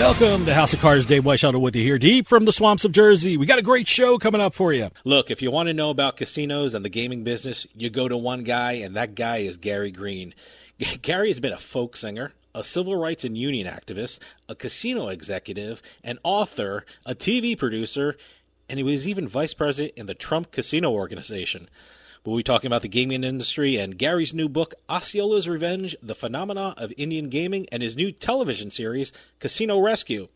Welcome to House of Cards. Dave Weishuttle with you here, deep from the swamps of Jersey. We got a great show coming up for you. Look, if you want to know about casinos and the gaming business, you go to one guy, and that guy is Gary Green. Gary has been a folk singer, a civil rights and union activist, a casino executive, an author, a TV producer, and he was even vice president in the Trump Casino Organization. We'll be talking about the gaming industry and Gary's new book, Osceola's Revenge The Phenomena of Indian Gaming, and his new television series, Casino Rescue.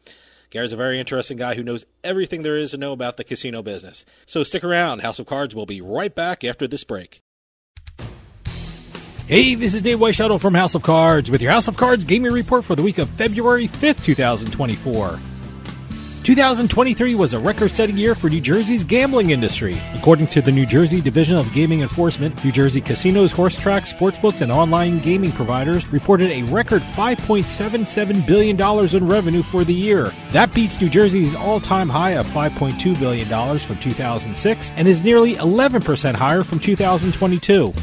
Gary's a very interesting guy who knows everything there is to know about the casino business. So stick around. House of Cards will be right back after this break. Hey, this is Dave Weishuttle from House of Cards with your House of Cards gaming report for the week of February 5th, 2024. 2023 was a record setting year for New Jersey's gambling industry. According to the New Jersey Division of Gaming Enforcement, New Jersey casinos, horse tracks, sportsbooks, and online gaming providers reported a record $5.77 billion in revenue for the year. That beats New Jersey's all time high of $5.2 billion from 2006 and is nearly 11% higher from 2022.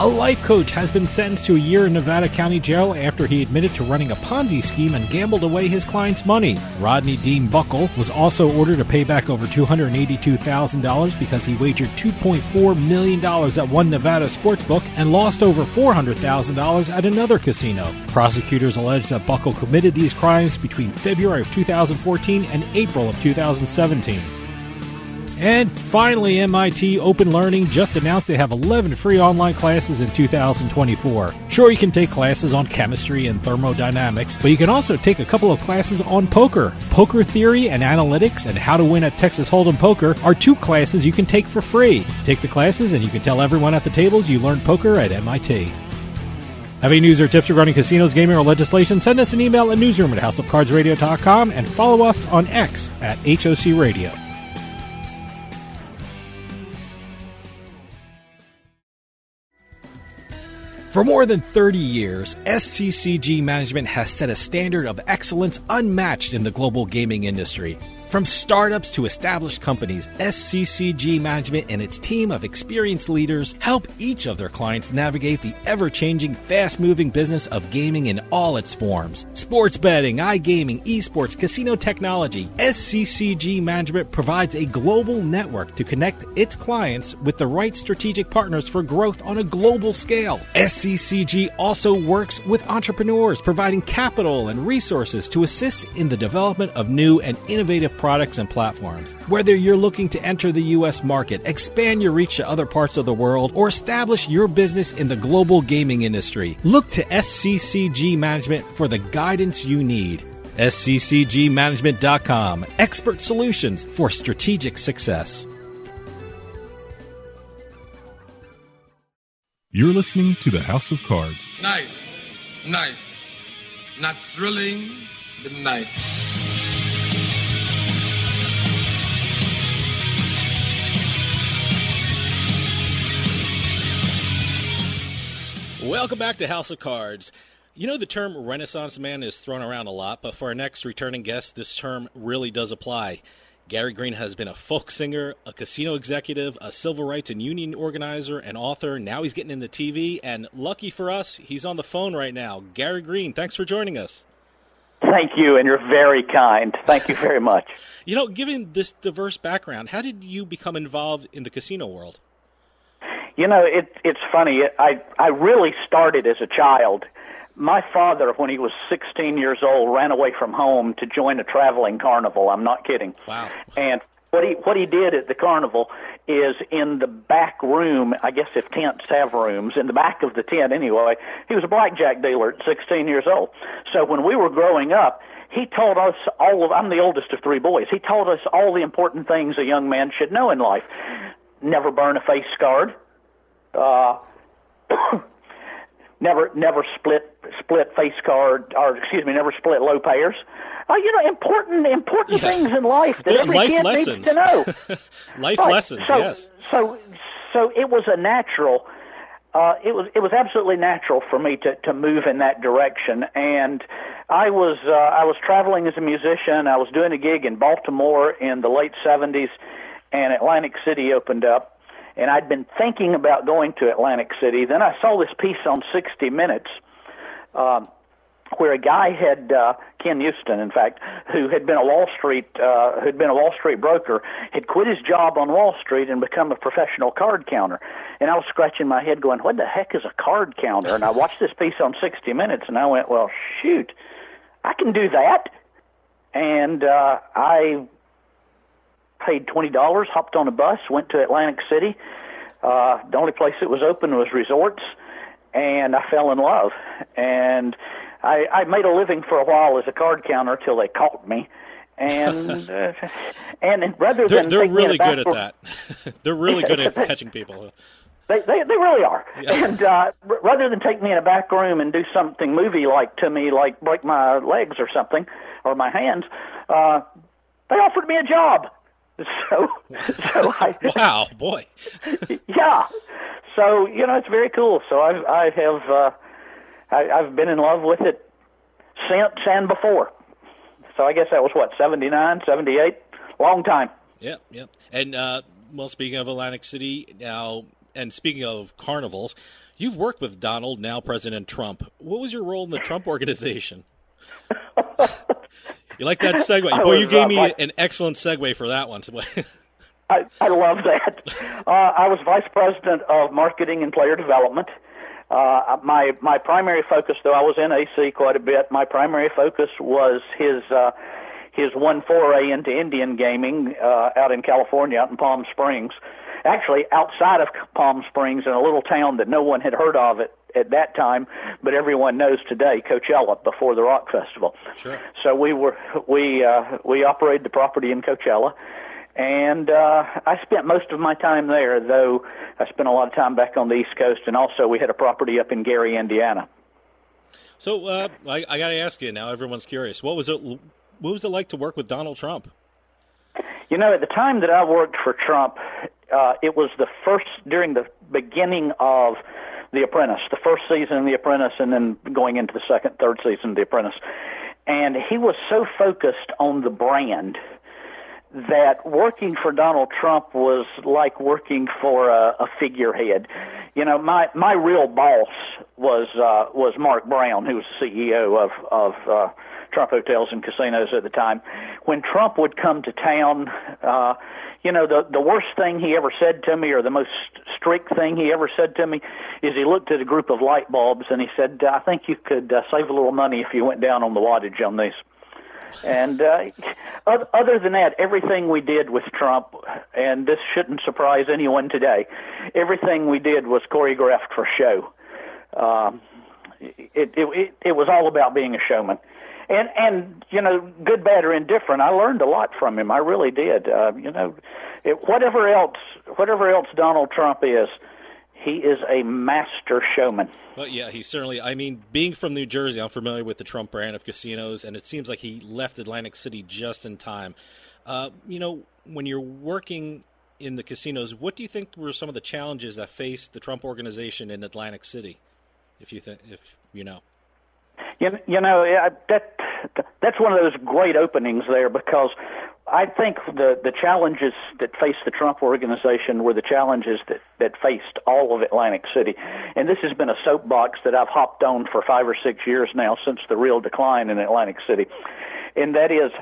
A life coach has been sentenced to a year in Nevada County Jail after he admitted to running a Ponzi scheme and gambled away his client's money. Rodney Dean Buckle was also ordered to pay back over $282,000 because he wagered $2.4 million at one Nevada sportsbook and lost over $400,000 at another casino. Prosecutors allege that Buckle committed these crimes between February of 2014 and April of 2017. And finally, MIT Open Learning just announced they have 11 free online classes in 2024. Sure, you can take classes on chemistry and thermodynamics, but you can also take a couple of classes on poker. Poker theory and analytics and how to win at Texas Hold'em Poker are two classes you can take for free. Take the classes and you can tell everyone at the tables you learned poker at MIT. Have any news or tips regarding casinos, gaming, or legislation? Send us an email at newsroom at houseofcardsradio.com and follow us on X at HOC Radio. For more than 30 years, SCCG Management has set a standard of excellence unmatched in the global gaming industry. From startups to established companies, SCCG Management and its team of experienced leaders help each of their clients navigate the ever changing, fast moving business of gaming in all its forms. Sports betting, iGaming, esports, casino technology, SCCG Management provides a global network to connect its clients with the right strategic partners for growth on a global scale. SCCG also works with entrepreneurs, providing capital and resources to assist in the development of new and innovative products and platforms. Whether you're looking to enter the U.S. market, expand your reach to other parts of the world, or establish your business in the global gaming industry, look to SCCG Management for the guidance you need. SCCGmanagement.com, expert solutions for strategic success. You're listening to the House of Cards. Knife, knife, not thrilling, but knife. Welcome back to House of Cards. You know, the term Renaissance man is thrown around a lot, but for our next returning guest, this term really does apply. Gary Green has been a folk singer, a casino executive, a civil rights and union organizer, and author. Now he's getting into TV, and lucky for us, he's on the phone right now. Gary Green, thanks for joining us. Thank you, and you're very kind. Thank you very much. You know, given this diverse background, how did you become involved in the casino world? You know, it, it's funny. I I really started as a child. My father, when he was 16 years old, ran away from home to join a traveling carnival. I'm not kidding. Wow. And what he what he did at the carnival is in the back room. I guess if tents have rooms, in the back of the tent anyway. He was a blackjack dealer at 16 years old. So when we were growing up, he told us all of. I'm the oldest of three boys. He told us all the important things a young man should know in life. Never burn a face card uh, never never split split face card or excuse me, never split low payers. Uh, you know, important important Yeah. things in life that every life kid lessons. needs to know. Life Right. lessons, so, yes. So, so it was a natural. Uh, it was it was absolutely natural for me to to move in that direction, and I was uh, I was traveling as a musician. I was doing a gig in Baltimore in the late '70s, and Atlantic City opened up, and I'd been thinking about going to Atlantic City. Then I saw this piece on 60 Minutes. Um, where a guy had uh, Ken Uston, in fact, who had been a Wall Street uh, who'd been a Wall Street broker, had quit his job on Wall Street and become a professional card counter. And I was scratching my head, going, "What the heck is a card counter?" And I watched this piece on 60 Minutes, and I went, "Well, shoot, I can do that." And uh, I paid twenty dollars, hopped on a bus, went to Atlantic City. Uh, the only place that was open was resorts, and I fell in love. And I, I made a living for a while as a card counter till they caught me. And uh, and rather They're, than they're take me in a really good at that. they're really good at catching people. They, they they really are. Yeah. And uh, r- rather than take me in a back room and do something movie like to me, like break my legs or something, or my hands, uh, they offered me a job. So so I Wow, boy. yeah. So you know it's very cool. So I've I have uh, I, I've been in love with it since and before. So I guess that was what seventy nine, seventy eight, long time. Yep, yep. And uh, well, speaking of Atlantic City now, and speaking of carnivals, you've worked with Donald, now President Trump. What was your role in the Trump organization? you like that segue? Boy, you gave me like- an excellent segue for that one. I, I love that. Uh, I was vice president of marketing and player development. Uh, my my primary focus, though I was in AC quite a bit, my primary focus was his uh, his one foray into Indian gaming uh, out in California, out in Palm Springs. Actually, outside of Palm Springs, in a little town that no one had heard of at at that time, but everyone knows today, Coachella, before the Rock Festival. Sure. So we were we uh, we operated the property in Coachella, and uh, I spent most of my time there. Though I spent a lot of time back on the East Coast, and also we had a property up in Gary, Indiana. so uh, I, I got to ask you now. Everyone's curious. What was it? What was it like to work with Donald Trump? You know, at the time that I worked for Trump, uh, it was the first during the beginning of The Apprentice, the first season of The Apprentice, and then going into the second, third season of The Apprentice. And he was so focused on the brand that working for Donald Trump was like working for a, a figurehead. You know, my my real boss was uh, was Mark Brown, who was CEO of of uh, Trump Hotels and Casinos at the time. When Trump would come to town, uh, you know, the the worst thing he ever said to me, or the most strict thing he ever said to me, is he looked at a group of light bulbs and he said, "I think you could uh, save a little money if you went down on the wattage on these." And uh, other than that, everything we did with Trump, and this shouldn't surprise anyone today, everything we did was choreographed for show. Um, it, it, it, it was all about being a showman. And, and, you know, good, bad, or indifferent, I learned a lot from him. I really did. Uh, you know, it, whatever else, whatever else Donald Trump is, he is a master showman. Well, yeah, he certainly. I mean, being from New Jersey, I'm familiar with the Trump brand of casinos, and it seems like he left Atlantic City just in time. Uh, you know, when you're working in the casinos, what do you think were some of the challenges that faced the Trump organization in Atlantic City? If you think, if you know. You, you know yeah, that that's one of those great openings there because I think the the challenges that faced the Trump organization were the challenges that that faced all of Atlantic City, and this has been a soapbox that I've hopped on for five or six years now since the real decline in Atlantic City, and that is.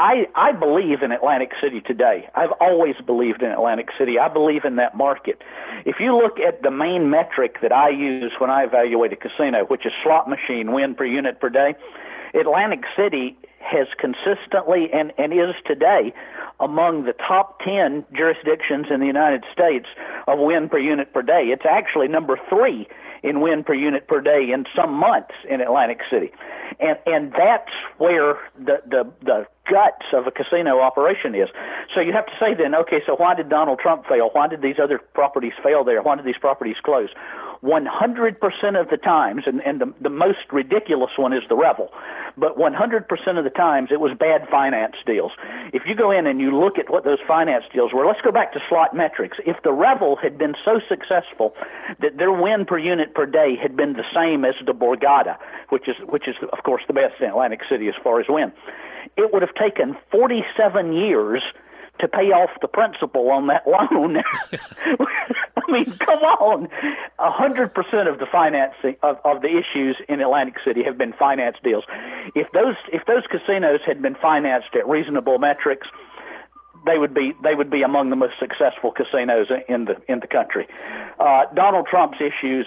I I believe in Atlantic City today. I've always believed in Atlantic City. I believe in that market. If you look at the main metric that I use when I evaluate a casino, which is slot machine win per unit per day, Atlantic City has consistently and, and is today among the top 10 jurisdictions in the United States of win per unit per day. It's actually number three in win per unit per day in some months in Atlantic City. And, and that's where the, the, the guts of a casino operation is. So you have to say then, okay, so why did Donald Trump fail? Why did these other properties fail there? Why did these properties close? 100% of the times, and, and the, the most ridiculous one is the Revel, but 100% of the times it was bad finance deals. If you go in and you look at what those finance deals were, let's go back to slot metrics. If the Revel had been so successful that their win per unit per day had been the same as the Borgata, which is, which is of course the best in Atlantic City as far as win, it would have taken 47 years to pay off the principal on that loan. I mean, come on. A hundred percent of the financing of, of the issues in Atlantic City have been finance deals. If those if those casinos had been financed at reasonable metrics, they would be they would be among the most successful casinos in the in the country. Uh, Donald Trump's issues,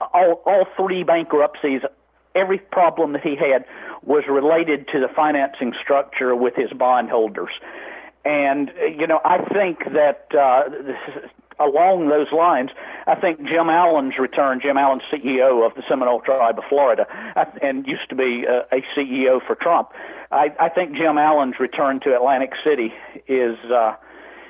all all three bankruptcies, every problem that he had was related to the financing structure with his bondholders. And you know, I think that uh, along those lines, I think Jim Allen's return, Jim Allen, CEO of the Seminole Tribe of Florida, and used to be uh, a CEO for Trump. I, I think Jim Allen's return to Atlantic City is uh,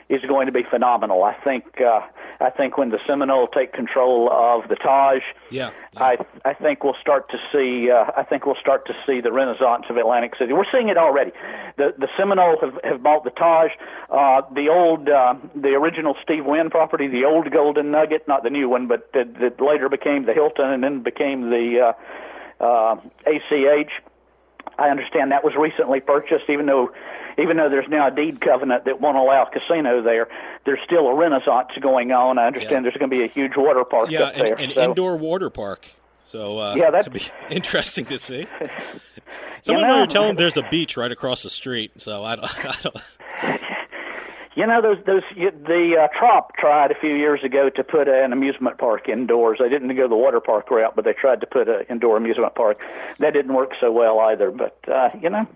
is going to be phenomenal. I think uh, I think when the Seminole take control of the Taj, yeah, yeah. I I think we'll start to see uh, I think we'll start to see the renaissance of Atlantic City. We're seeing it already. The the Seminole have, have bought the Taj, uh, the old uh, the original Steve Wynn property, the old Golden Nugget, not the new one, but that, that later became the Hilton and then became the uh, uh, ACH. I understand that was recently purchased, even though even though there's now a deed covenant that won't allow a casino there, there's still a renaissance going on. I understand yeah. there's going to be a huge water park yeah, up there. an so. indoor water park. So uh, yeah, that'd be interesting to see. Someone you know, telling there's a beach right across the street. So I don't. I don't you know, those those the uh, Trop tried a few years ago to put an amusement park indoors. They didn't go the water park route, but they tried to put an indoor amusement park. That didn't work so well either. But uh, you know,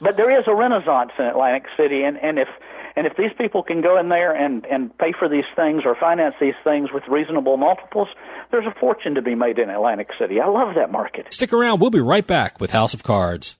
but there is a renaissance in Atlantic City, and and if and if these people can go in there and and pay for these things or finance these things with reasonable multiples, there's a fortune to be made in Atlantic City. I love that market. Stick around. We'll be right back with House of Cards.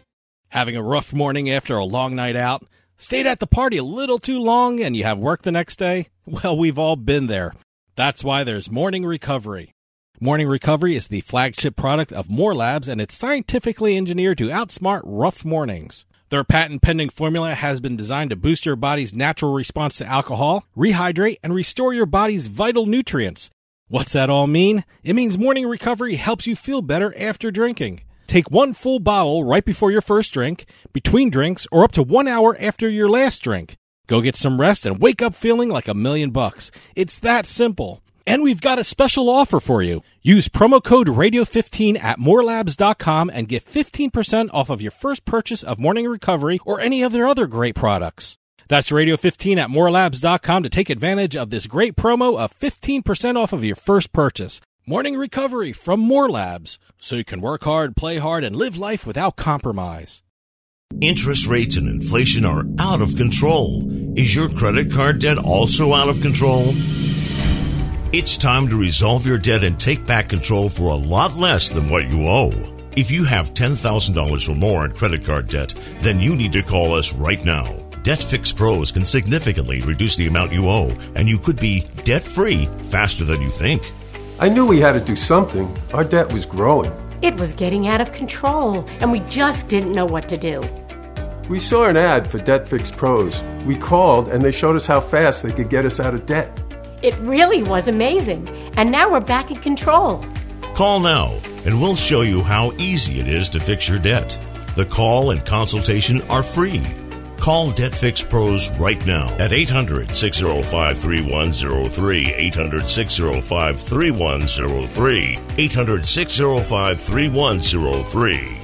Having a rough morning after a long night out? Stayed at the party a little too long and you have work the next day? Well, we've all been there. That's why there's Morning Recovery. Morning Recovery is the flagship product of More Labs and it's scientifically engineered to outsmart rough mornings. Their patent pending formula has been designed to boost your body's natural response to alcohol, rehydrate, and restore your body's vital nutrients. What's that all mean? It means Morning Recovery helps you feel better after drinking. Take one full bottle right before your first drink, between drinks, or up to one hour after your last drink. Go get some rest and wake up feeling like a million bucks. It's that simple. And we've got a special offer for you. Use promo code radio15 at morelabs.com and get 15% off of your first purchase of Morning Recovery or any of their other great products. That's radio15 at morelabs.com to take advantage of this great promo of 15% off of your first purchase. Morning Recovery from More Labs, so you can work hard, play hard, and live life without compromise. Interest rates and inflation are out of control. Is your credit card debt also out of control? It's time to resolve your debt and take back control for a lot less than what you owe. If you have $10,000 or more in credit card debt, then you need to call us right now. Debt Fix Pros can significantly reduce the amount you owe, and you could be debt free faster than you think. I knew we had to do something. Our debt was growing. It was getting out of control, and we just didn't know what to do. We saw an ad for Debt Fix Pros. We called, and they showed us how fast they could get us out of debt. It really was amazing, and now we're back in control. Call now, and we'll show you how easy it is to fix your debt. The call and consultation are free. Call Debt Fix Pros right now at 800 605 3103. 800 605 3103. 800 605 3103.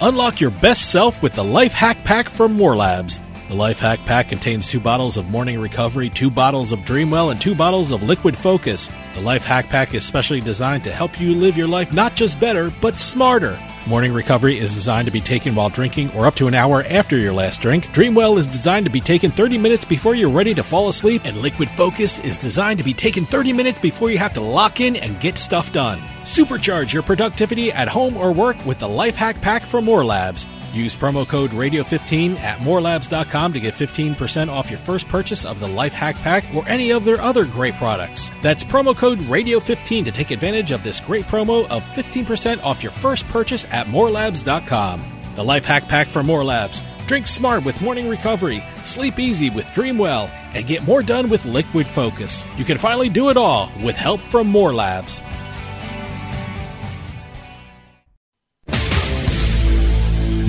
Unlock your best self with the Life Hack Pack from More Labs. The Life Hack Pack contains two bottles of Morning Recovery, two bottles of Dreamwell, and two bottles of Liquid Focus. The Life Hack Pack is specially designed to help you live your life not just better, but smarter. Morning Recovery is designed to be taken while drinking or up to an hour after your last drink. Dreamwell is designed to be taken 30 minutes before you're ready to fall asleep, and Liquid Focus is designed to be taken 30 minutes before you have to lock in and get stuff done. Supercharge your productivity at home or work with the Life Hack Pack from More Labs. Use promo code Radio15 at morelabs.com to get 15% off your first purchase of the Life Hack Pack or any of their other great products. That's promo code Radio15 to take advantage of this great promo of 15% off your first purchase at morelabs.com. The Life Hack Pack for More Labs. Drink smart with morning recovery, sleep easy with Dreamwell, and get more done with Liquid Focus. You can finally do it all with help from More Labs.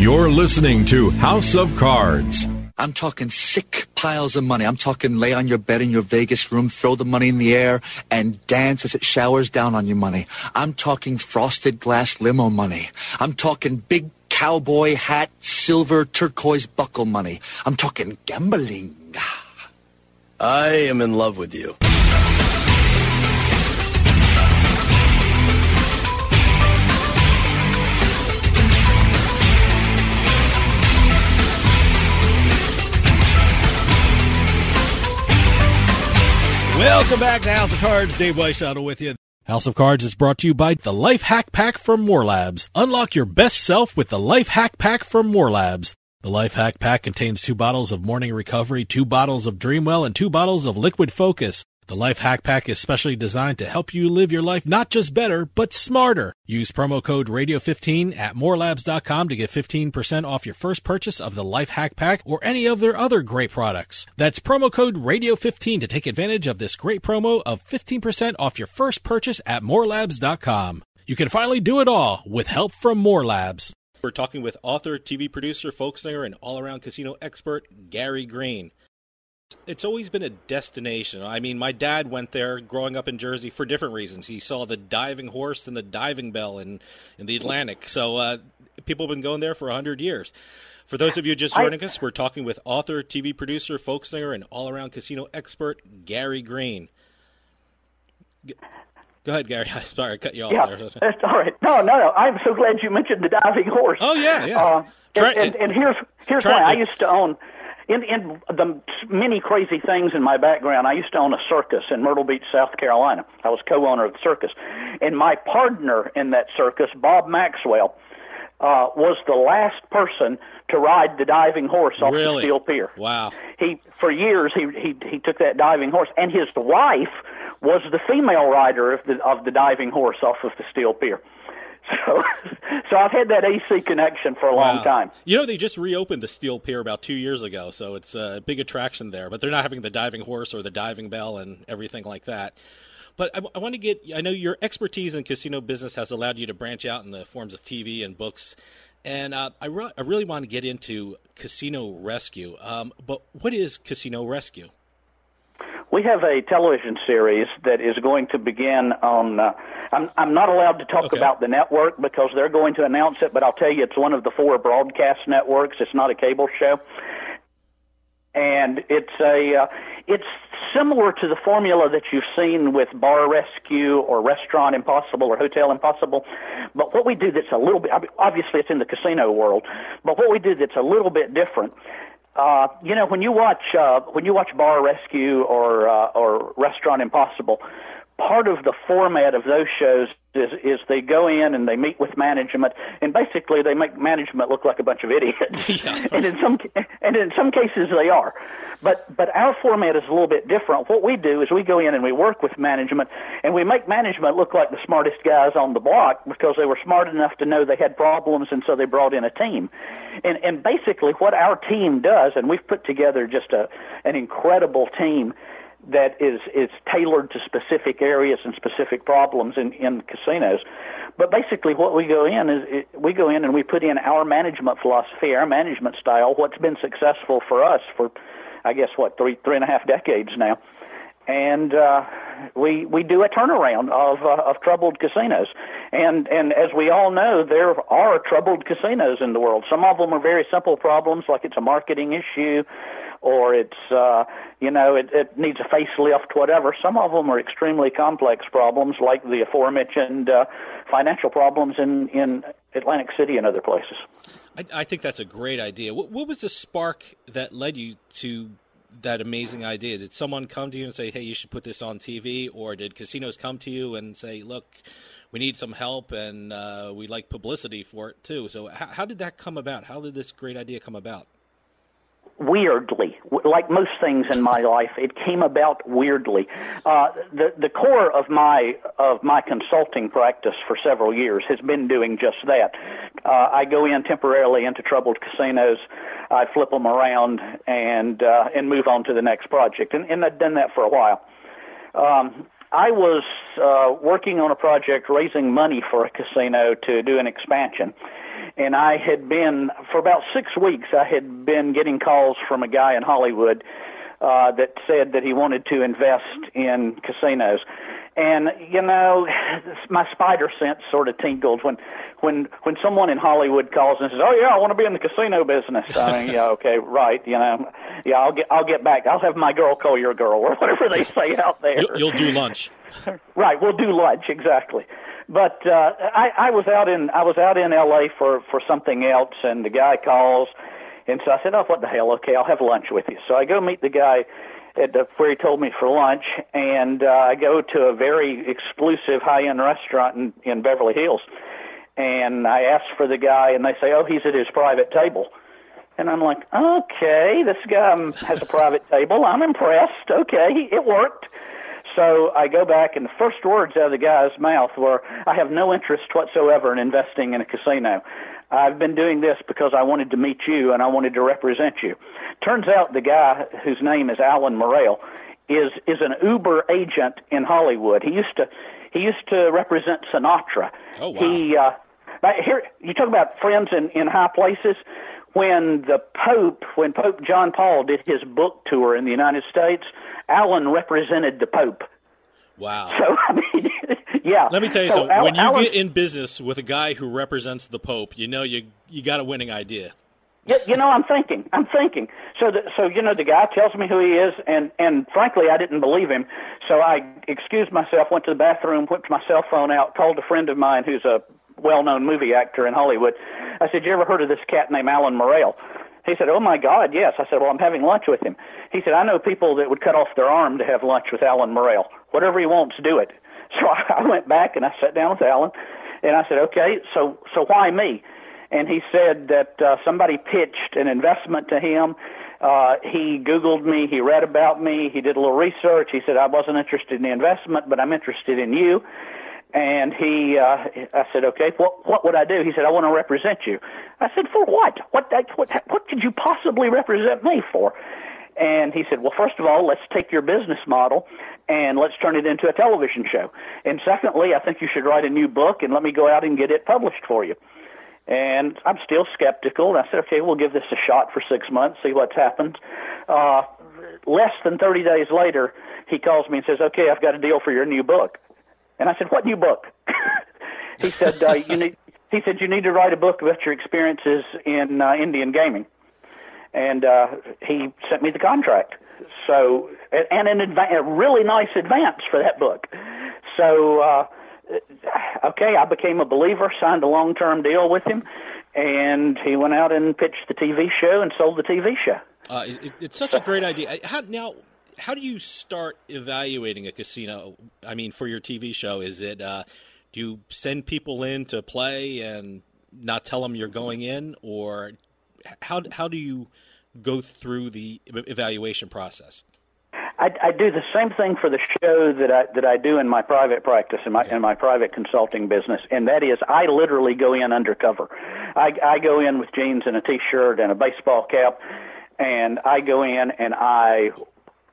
You're listening to House of Cards. I'm talking sick piles of money. I'm talking lay on your bed in your Vegas room, throw the money in the air, and dance as it showers down on you money. I'm talking frosted glass limo money. I'm talking big cowboy hat, silver turquoise buckle money. I'm talking gambling. I am in love with you. Welcome back to House of Cards. Dave Weishaupt with you. House of Cards is brought to you by the Life Hack Pack from More Labs. Unlock your best self with the Life Hack Pack from More Labs. The Life Hack Pack contains two bottles of Morning Recovery, two bottles of Dreamwell, and two bottles of Liquid Focus. The Life Hack Pack is specially designed to help you live your life not just better, but smarter. Use promo code Radio15 at morelabs.com to get 15% off your first purchase of the Life Hack Pack or any of their other great products. That's promo code Radio15 to take advantage of this great promo of 15% off your first purchase at morelabs.com. You can finally do it all with help from More Labs. We're talking with author, TV producer, folk singer, and all around casino expert Gary Green. It's always been a destination. I mean, my dad went there growing up in Jersey for different reasons. He saw the diving horse and the diving bell in, in the Atlantic. So uh, people have been going there for 100 years. For those of you just joining I, us, we're talking with author, TV producer, folk singer, and all around casino expert Gary Green. Go ahead, Gary. I'm sorry, I cut you off yeah, there. That's all right. No, no, no. I'm so glad you mentioned the diving horse. Oh, yeah, yeah. Uh, and, and, and, here's here's why. I used to own in, in the many crazy things in my background, I used to own a circus in Myrtle Beach, South Carolina. I was co-owner of the circus, and my partner in that circus, Bob Maxwell, uh, was the last person to ride the diving horse off really? the steel pier. Wow! He for years he he he took that diving horse, and his wife was the female rider of the of the diving horse off of the steel pier. So, so I've had that AC connection for a wow. long time. You know, they just reopened the Steel Pier about two years ago, so it's a big attraction there. But they're not having the diving horse or the diving bell and everything like that. But I, I want to get, I know your expertise in casino business has allowed you to branch out in the forms of TV and books. And uh, I, re- I really want to get into casino rescue. Um, but what is casino rescue? We have a television series that is going to begin on. Uh, I'm, I'm not allowed to talk okay. about the network because they're going to announce it, but I'll tell you it's one of the four broadcast networks. It's not a cable show. And it's a, uh, it's similar to the formula that you've seen with Bar Rescue or Restaurant Impossible or Hotel Impossible. But what we do that's a little bit, obviously it's in the casino world, but what we do that's a little bit different uh, you know, when you watch uh, when you watch Bar Rescue or uh, or Restaurant Impossible, part of the format of those shows is is they go in and they meet with management and basically they make management look like a bunch of idiots. And in some and in some cases they are. But but our format is a little bit different. What we do is we go in and we work with management and we make management look like the smartest guys on the block because they were smart enough to know they had problems and so they brought in a team. And and basically what our team does and we've put together just a an incredible team that is is tailored to specific areas and specific problems in in casinos. But basically, what we go in is it, we go in and we put in our management philosophy, our management style, what's been successful for us for, I guess, what three three and a half decades now, and uh, we we do a turnaround of uh, of troubled casinos. And and as we all know, there are troubled casinos in the world. Some of them are very simple problems, like it's a marketing issue or it's uh, you know it, it needs a facelift, whatever. Some of them are extremely complex problems, like the aforementioned uh, financial problems in in Atlantic City and other places. I, I think that's a great idea. What, what was the spark that led you to that amazing idea? Did someone come to you and say, "Hey, you should put this on TV," or did casinos come to you and say, "Look"? we need some help and uh, we like publicity for it too. So, how, how, did that come about? How did this great idea come about? Weirdly, like most things in my life, it came about weirdly. Uh, the the core of my of my consulting practice for several years has been doing just that. Uh, I go in temporarily into troubled casinos, I flip them around, and uh, and move on to the next project, and, and I've done that for a while. Um, I was uh, working on a project raising money for a casino to do an expansion and I had been for about six weeks. I had been getting calls from a guy in Hollywood uh, that said that he wanted to invest in casinos. And you know, my spider sense sort of tingled when, when when someone in Hollywood calls and says, "Oh yeah, I want to be in the casino business." I mean, yeah, okay, right, you know, yeah, I'll get I'll get back. I'll have my girl call your girl, or whatever they say out there. You'll, you'll do lunch. right, we'll do lunch exactly. But uh, I, I was out in I was out in L.A. for for something else, and the guy calls, and so I said, "Oh, what the hell? Okay, I'll have lunch with you." So I go meet the guy at the, where he told me for lunch, and uh, I go to a very exclusive high-end restaurant in, in Beverly Hills, and I ask for the guy, and they say, "Oh, he's at his private table." And I'm like, okay, this guy has a private table. I'm impressed. Okay, it worked. So I go back, and the first words out of the guy's mouth were, I have no interest whatsoever in investing in a casino. I've been doing this because I wanted to meet you and I wanted to represent you. Turns out the guy whose name is Alan Morrell is is an Uber agent in Hollywood. He used to he used to represent Sinatra. Oh wow. He uh here you talk about friends in in high places when the Pope, when Pope John Paul did his book tour in the United States, Alan represented the Pope. Wow. So I mean, yeah. Let me tell you so something. Al- when you Alan, get in business with a guy who represents the Pope, you know you you got a winning idea. you, you know, I'm thinking, I'm thinking. So, the, so you know, the guy tells me who he is, and and frankly, I didn't believe him. So I excused myself, went to the bathroom, whipped my cell phone out, called a friend of mine who's a well-known movie actor in Hollywood. I said, "You ever heard of this cat named Alan Morrell?" He said, "Oh my God, yes." I said, "Well, I'm having lunch with him." He said, "I know people that would cut off their arm to have lunch with Alan Morrell. Whatever he wants, do it." So I went back and I sat down with Alan, and I said, "Okay, so so why me?" And he said that uh, somebody pitched an investment to him. Uh, he Googled me. He read about me. He did a little research. He said, "I wasn't interested in the investment, but I'm interested in you." And he, uh, I said, okay, what, what would I do? He said, I want to represent you. I said, for what? What, what, what could you possibly represent me for? And he said, well, first of all, let's take your business model and let's turn it into a television show. And secondly, I think you should write a new book and let me go out and get it published for you. And I'm still skeptical. And I said, okay, we'll give this a shot for six months, see what's happened. Uh, less than 30 days later, he calls me and says, okay, I've got a deal for your new book. And I said, "What new book?" he said, uh, "You need." He said, "You need to write a book about your experiences in uh, Indian gaming." And uh, he sent me the contract. So, and an adva- a really nice advance for that book. So, uh, okay, I became a believer, signed a long-term deal with him, and he went out and pitched the TV show and sold the TV show. Uh, it, it's such a great idea. How, now, how do you start evaluating a casino? I mean, for your TV show, is it uh, do you send people in to play and not tell them you're going in, or how how do you go through the evaluation process? I, I do the same thing for the show that I that I do in my private practice in my in my private consulting business, and that is I literally go in undercover. I, I go in with jeans and a t-shirt and a baseball cap, and I go in and I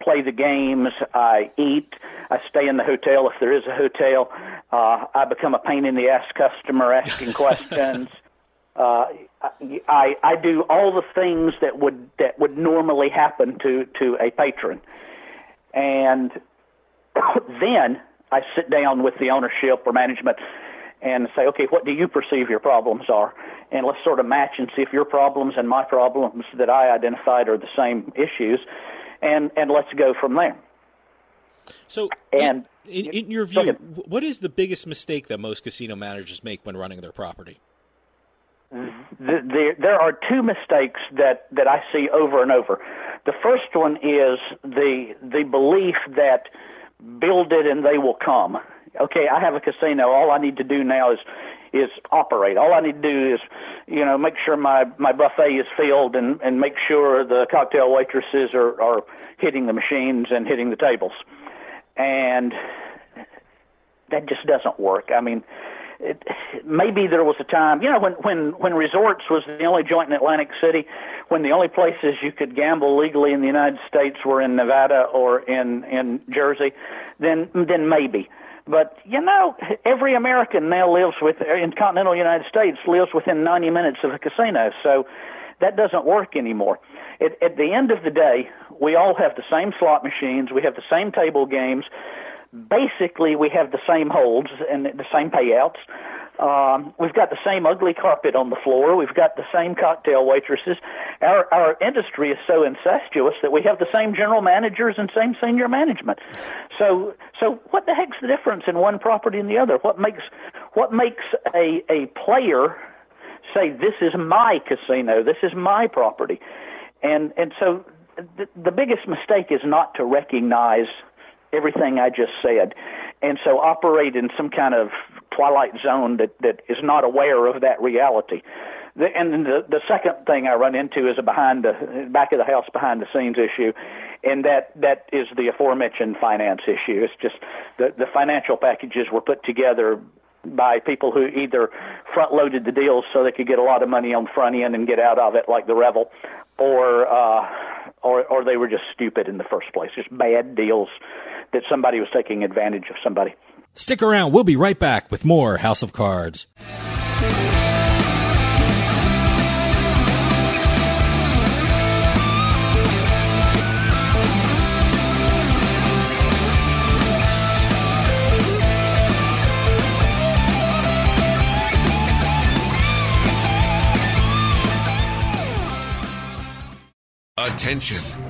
play the games. I eat. I stay in the hotel if there is a hotel. Uh, I become a pain in the ass customer asking questions. Uh, I I do all the things that would that would normally happen to to a patron, and then I sit down with the ownership or management and say, okay, what do you perceive your problems are? And let's sort of match and see if your problems and my problems that I identified are the same issues, and and let's go from there. So, and in, in your view, what is the biggest mistake that most casino managers make when running their property? The, the, there are two mistakes that, that I see over and over. The first one is the the belief that build it and they will come. Okay, I have a casino. All I need to do now is is operate. All I need to do is, you know, make sure my my buffet is filled and and make sure the cocktail waitresses are are hitting the machines and hitting the tables. And that just doesn't work. I mean, it, maybe there was a time, you know, when when when resorts was the only joint in Atlantic City, when the only places you could gamble legally in the United States were in Nevada or in in Jersey, then then maybe. But you know, every American now lives with uh, in continental United States lives within 90 minutes of a casino, so that doesn't work anymore. At, at the end of the day, we all have the same slot machines, we have the same table games. Basically, we have the same holds and the same payouts. Um, we've got the same ugly carpet on the floor. We've got the same cocktail waitresses. Our our industry is so incestuous that we have the same general managers and same senior management. So so what the heck's the difference in one property and the other? What makes what makes a a player say this is my casino, this is my property, and and so the, the biggest mistake is not to recognize everything I just said, and so operate in some kind of twilight zone that that is not aware of that reality. The, and the the second thing I run into is a behind the back of the house behind the scenes issue, and that that is the aforementioned finance issue. It's just the the financial packages were put together by people who either front loaded the deals so they could get a lot of money on front end and get out of it like the Revel, or uh, or or they were just stupid in the first place. Just bad deals that somebody was taking advantage of somebody. Stick around. We'll be right back with more House of Cards. Attention.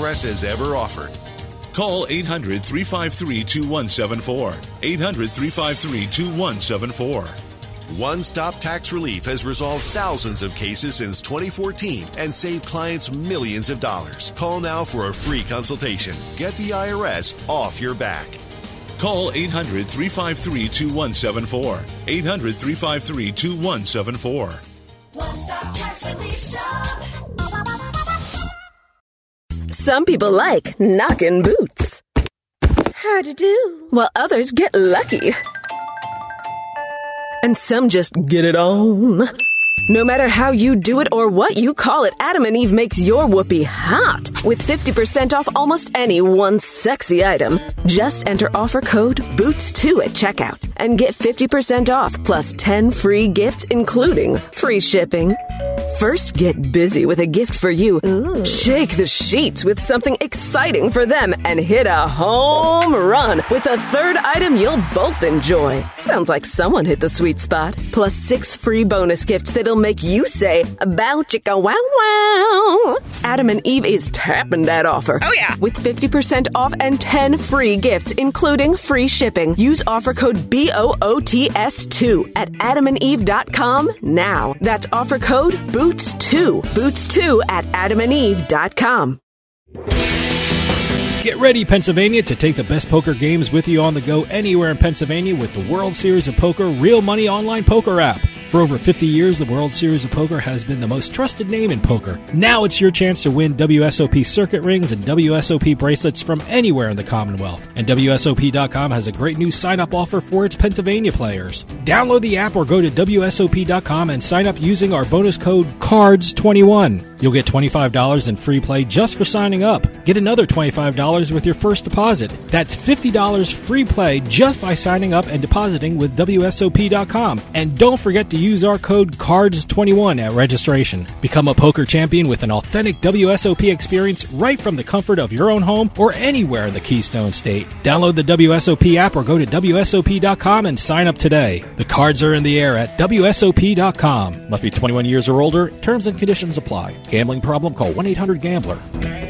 IRS has ever offered. Call 800 353 2174. 800 353 2174. One Stop Tax Relief has resolved thousands of cases since 2014 and saved clients millions of dollars. Call now for a free consultation. Get the IRS off your back. Call 800 353 2174. 800 353 2174. One Stop Tax Relief Shop. Some people like knocking boots. How to do? While others get lucky. And some just get it on. No matter how you do it or what you call it, Adam and Eve makes your whoopee hot with 50% off almost any one sexy item. Just enter offer code BOOTS2 at checkout and get 50% off plus 10 free gifts, including free shipping. First, get busy with a gift for you. Shake the sheets with something exciting for them and hit a home run with a third item you'll both enjoy. Sounds like someone hit the sweet spot. Plus six free bonus gifts that'll make you say, bow chicka wow wow. Adam and Eve is tapping that offer. Oh, yeah. With 50% off and 10 free gifts, including free shipping. Use offer code BOOTS2 at adamandeve.com now. That's offer code BOOTS2. Boots2 at adamandeve.com. Get ready, Pennsylvania, to take the best poker games with you on the go anywhere in Pennsylvania with the World Series of Poker Real Money Online Poker app. For over 50 years, the World Series of Poker has been the most trusted name in poker. Now it's your chance to win WSOP circuit rings and WSOP bracelets from anywhere in the Commonwealth. And WSOP.com has a great new sign up offer for its Pennsylvania players. Download the app or go to WSOP.com and sign up using our bonus code CARDS21. You'll get $25 in free play just for signing up. Get another $25 with your first deposit. That's $50 free play just by signing up and depositing with WSOP.com. And don't forget to use our code CARDS21 at registration. Become a poker champion with an authentic WSOP experience right from the comfort of your own home or anywhere in the Keystone State. Download the WSOP app or go to WSOP.com and sign up today. The cards are in the air at WSOP.com. Must be 21 years or older. Terms and conditions apply. Gambling problem? Call 1 800 Gambler.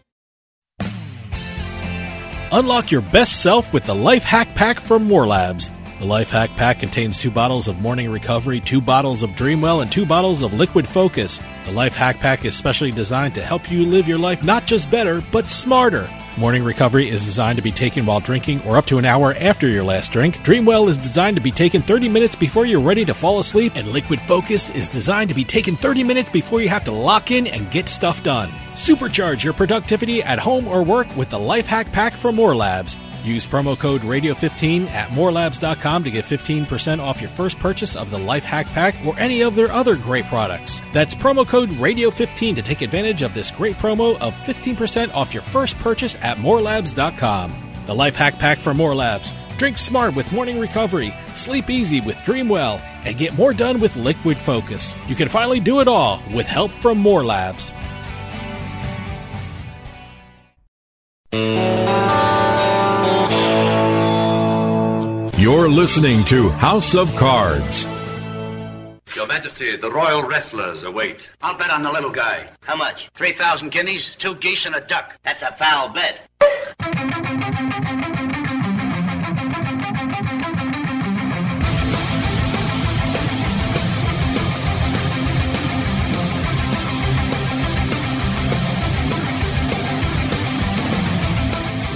Unlock your best self with the Life Hack Pack from More Labs. The Life Hack Pack contains two bottles of Morning Recovery, two bottles of Dreamwell, and two bottles of Liquid Focus. The Life Hack Pack is specially designed to help you live your life not just better, but smarter. Morning Recovery is designed to be taken while drinking or up to an hour after your last drink. Dreamwell is designed to be taken 30 minutes before you're ready to fall asleep, and Liquid Focus is designed to be taken 30 minutes before you have to lock in and get stuff done. Supercharge your productivity at home or work with the Life Hack Pack from More Labs. Use promo code Radio15 at morelabs.com to get 15% off your first purchase of the Life Hack Pack or any of their other great products. That's promo code Radio15 to take advantage of this great promo of 15% off your first purchase at morelabs.com. The Life Hack Pack for More Labs. Drink smart with morning recovery, sleep easy with Dreamwell, and get more done with Liquid Focus. You can finally do it all with help from More Labs. You're listening to House of Cards. Your Majesty, the royal wrestlers await. I'll bet on the little guy. How much? 3,000 guineas, two geese, and a duck. That's a foul bet.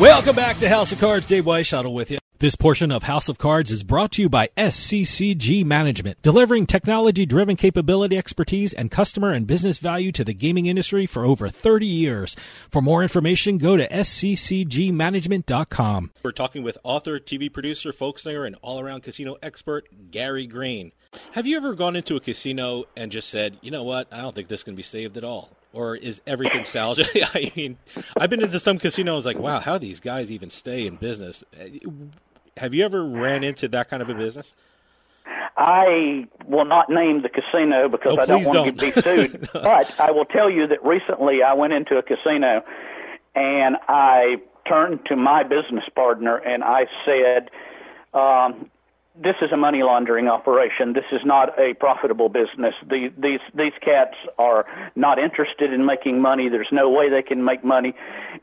Welcome back to House of Cards. Dave Weishuttle with you. This portion of House of Cards is brought to you by SCCG Management, delivering technology driven capability, expertise, and customer and business value to the gaming industry for over 30 years. For more information, go to sccgmanagement.com. We're talking with author, TV producer, folk singer, and all around casino expert Gary Green. Have you ever gone into a casino and just said, you know what, I don't think this can be saved at all? Or is everything salvage? I mean, I've been into some casinos like, wow, how these guys even stay in business? Have you ever ran into that kind of a business? I will not name the casino because Oh, I don't want to don't. be sued. but I will tell you that recently I went into a casino and I turned to my business partner and I said, um, this is a money laundering operation. This is not a profitable business. The, these these cats are not interested in making money. There's no way they can make money.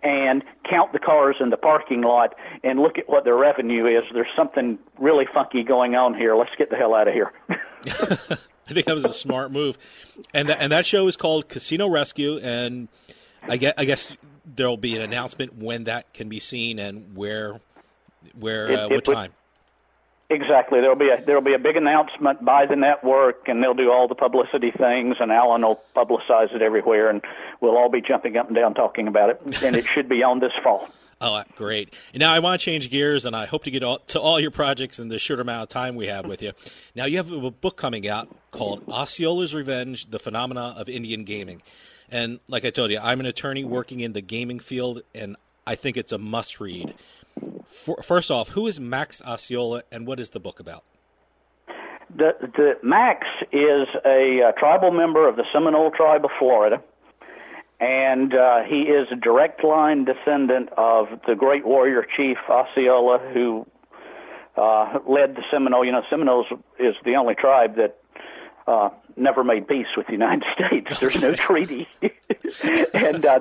And count the cars in the parking lot and look at what their revenue is. There's something really funky going on here. Let's get the hell out of here. I think that was a smart move, and that and that show is called Casino Rescue, and I guess, I guess there'll be an announcement when that can be seen and where, where, It- uh, it what would- time. Exactly. There'll be a there'll be a big announcement by the network, and they'll do all the publicity things, and Alan will publicize it everywhere, and we'll all be jumping up and down talking about it. And it should be on this fall. Oh, great! Now I want to change gears, and I hope to get all, to all your projects in the short amount of time we have with you. Now you have a book coming out called Osceola's Revenge: The Phenomena of Indian Gaming, and like I told you, I'm an attorney working in the gaming field, and I think it's a must-read. For, first off, who is Max Osceola, and what is the book about? The the Max is a uh, tribal member of the Seminole tribe of Florida, and uh, he is a direct line descendant of the great warrior chief Osceola, who uh, led the Seminole. You know, Seminoles is the only tribe that uh, never made peace with the United States. There's no treaty, and uh,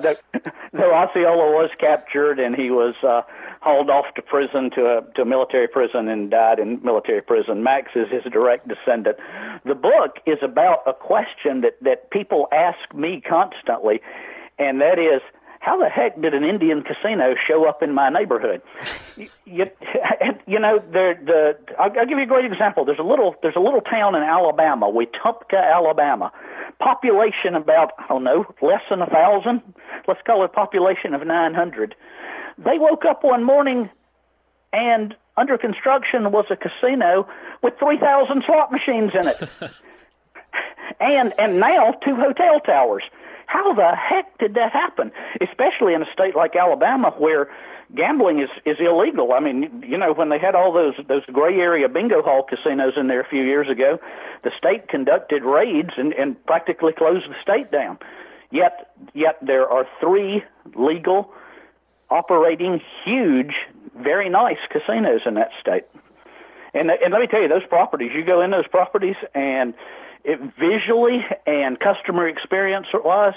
though, Osceola was captured and he was uh, hauled off to prison to a to a military prison and died in military prison. Max is his direct descendant. The book is about a question that that people ask me constantly, and that is. How the heck did an Indian casino show up in my neighborhood? You, you, you know, there, the I'll, I'll give you a great example. There's a little there's a little town in Alabama, Wetumpka, Alabama. Population about I don't know, less than a thousand. Let's call it a population of 900. They woke up one morning and under construction was a casino with 3,000 slot machines in it. and and now two hotel towers. How the heck did that happen? Especially in a state like Alabama where gambling is is illegal. I mean, you know, when they had all those those gray area bingo hall casinos in there a few years ago, the state conducted raids and, and practically closed the state down. Yet yet there are three legal operating huge, very nice casinos in that state. And and let me tell you, those properties, you go in those properties and it visually and customer experience wise,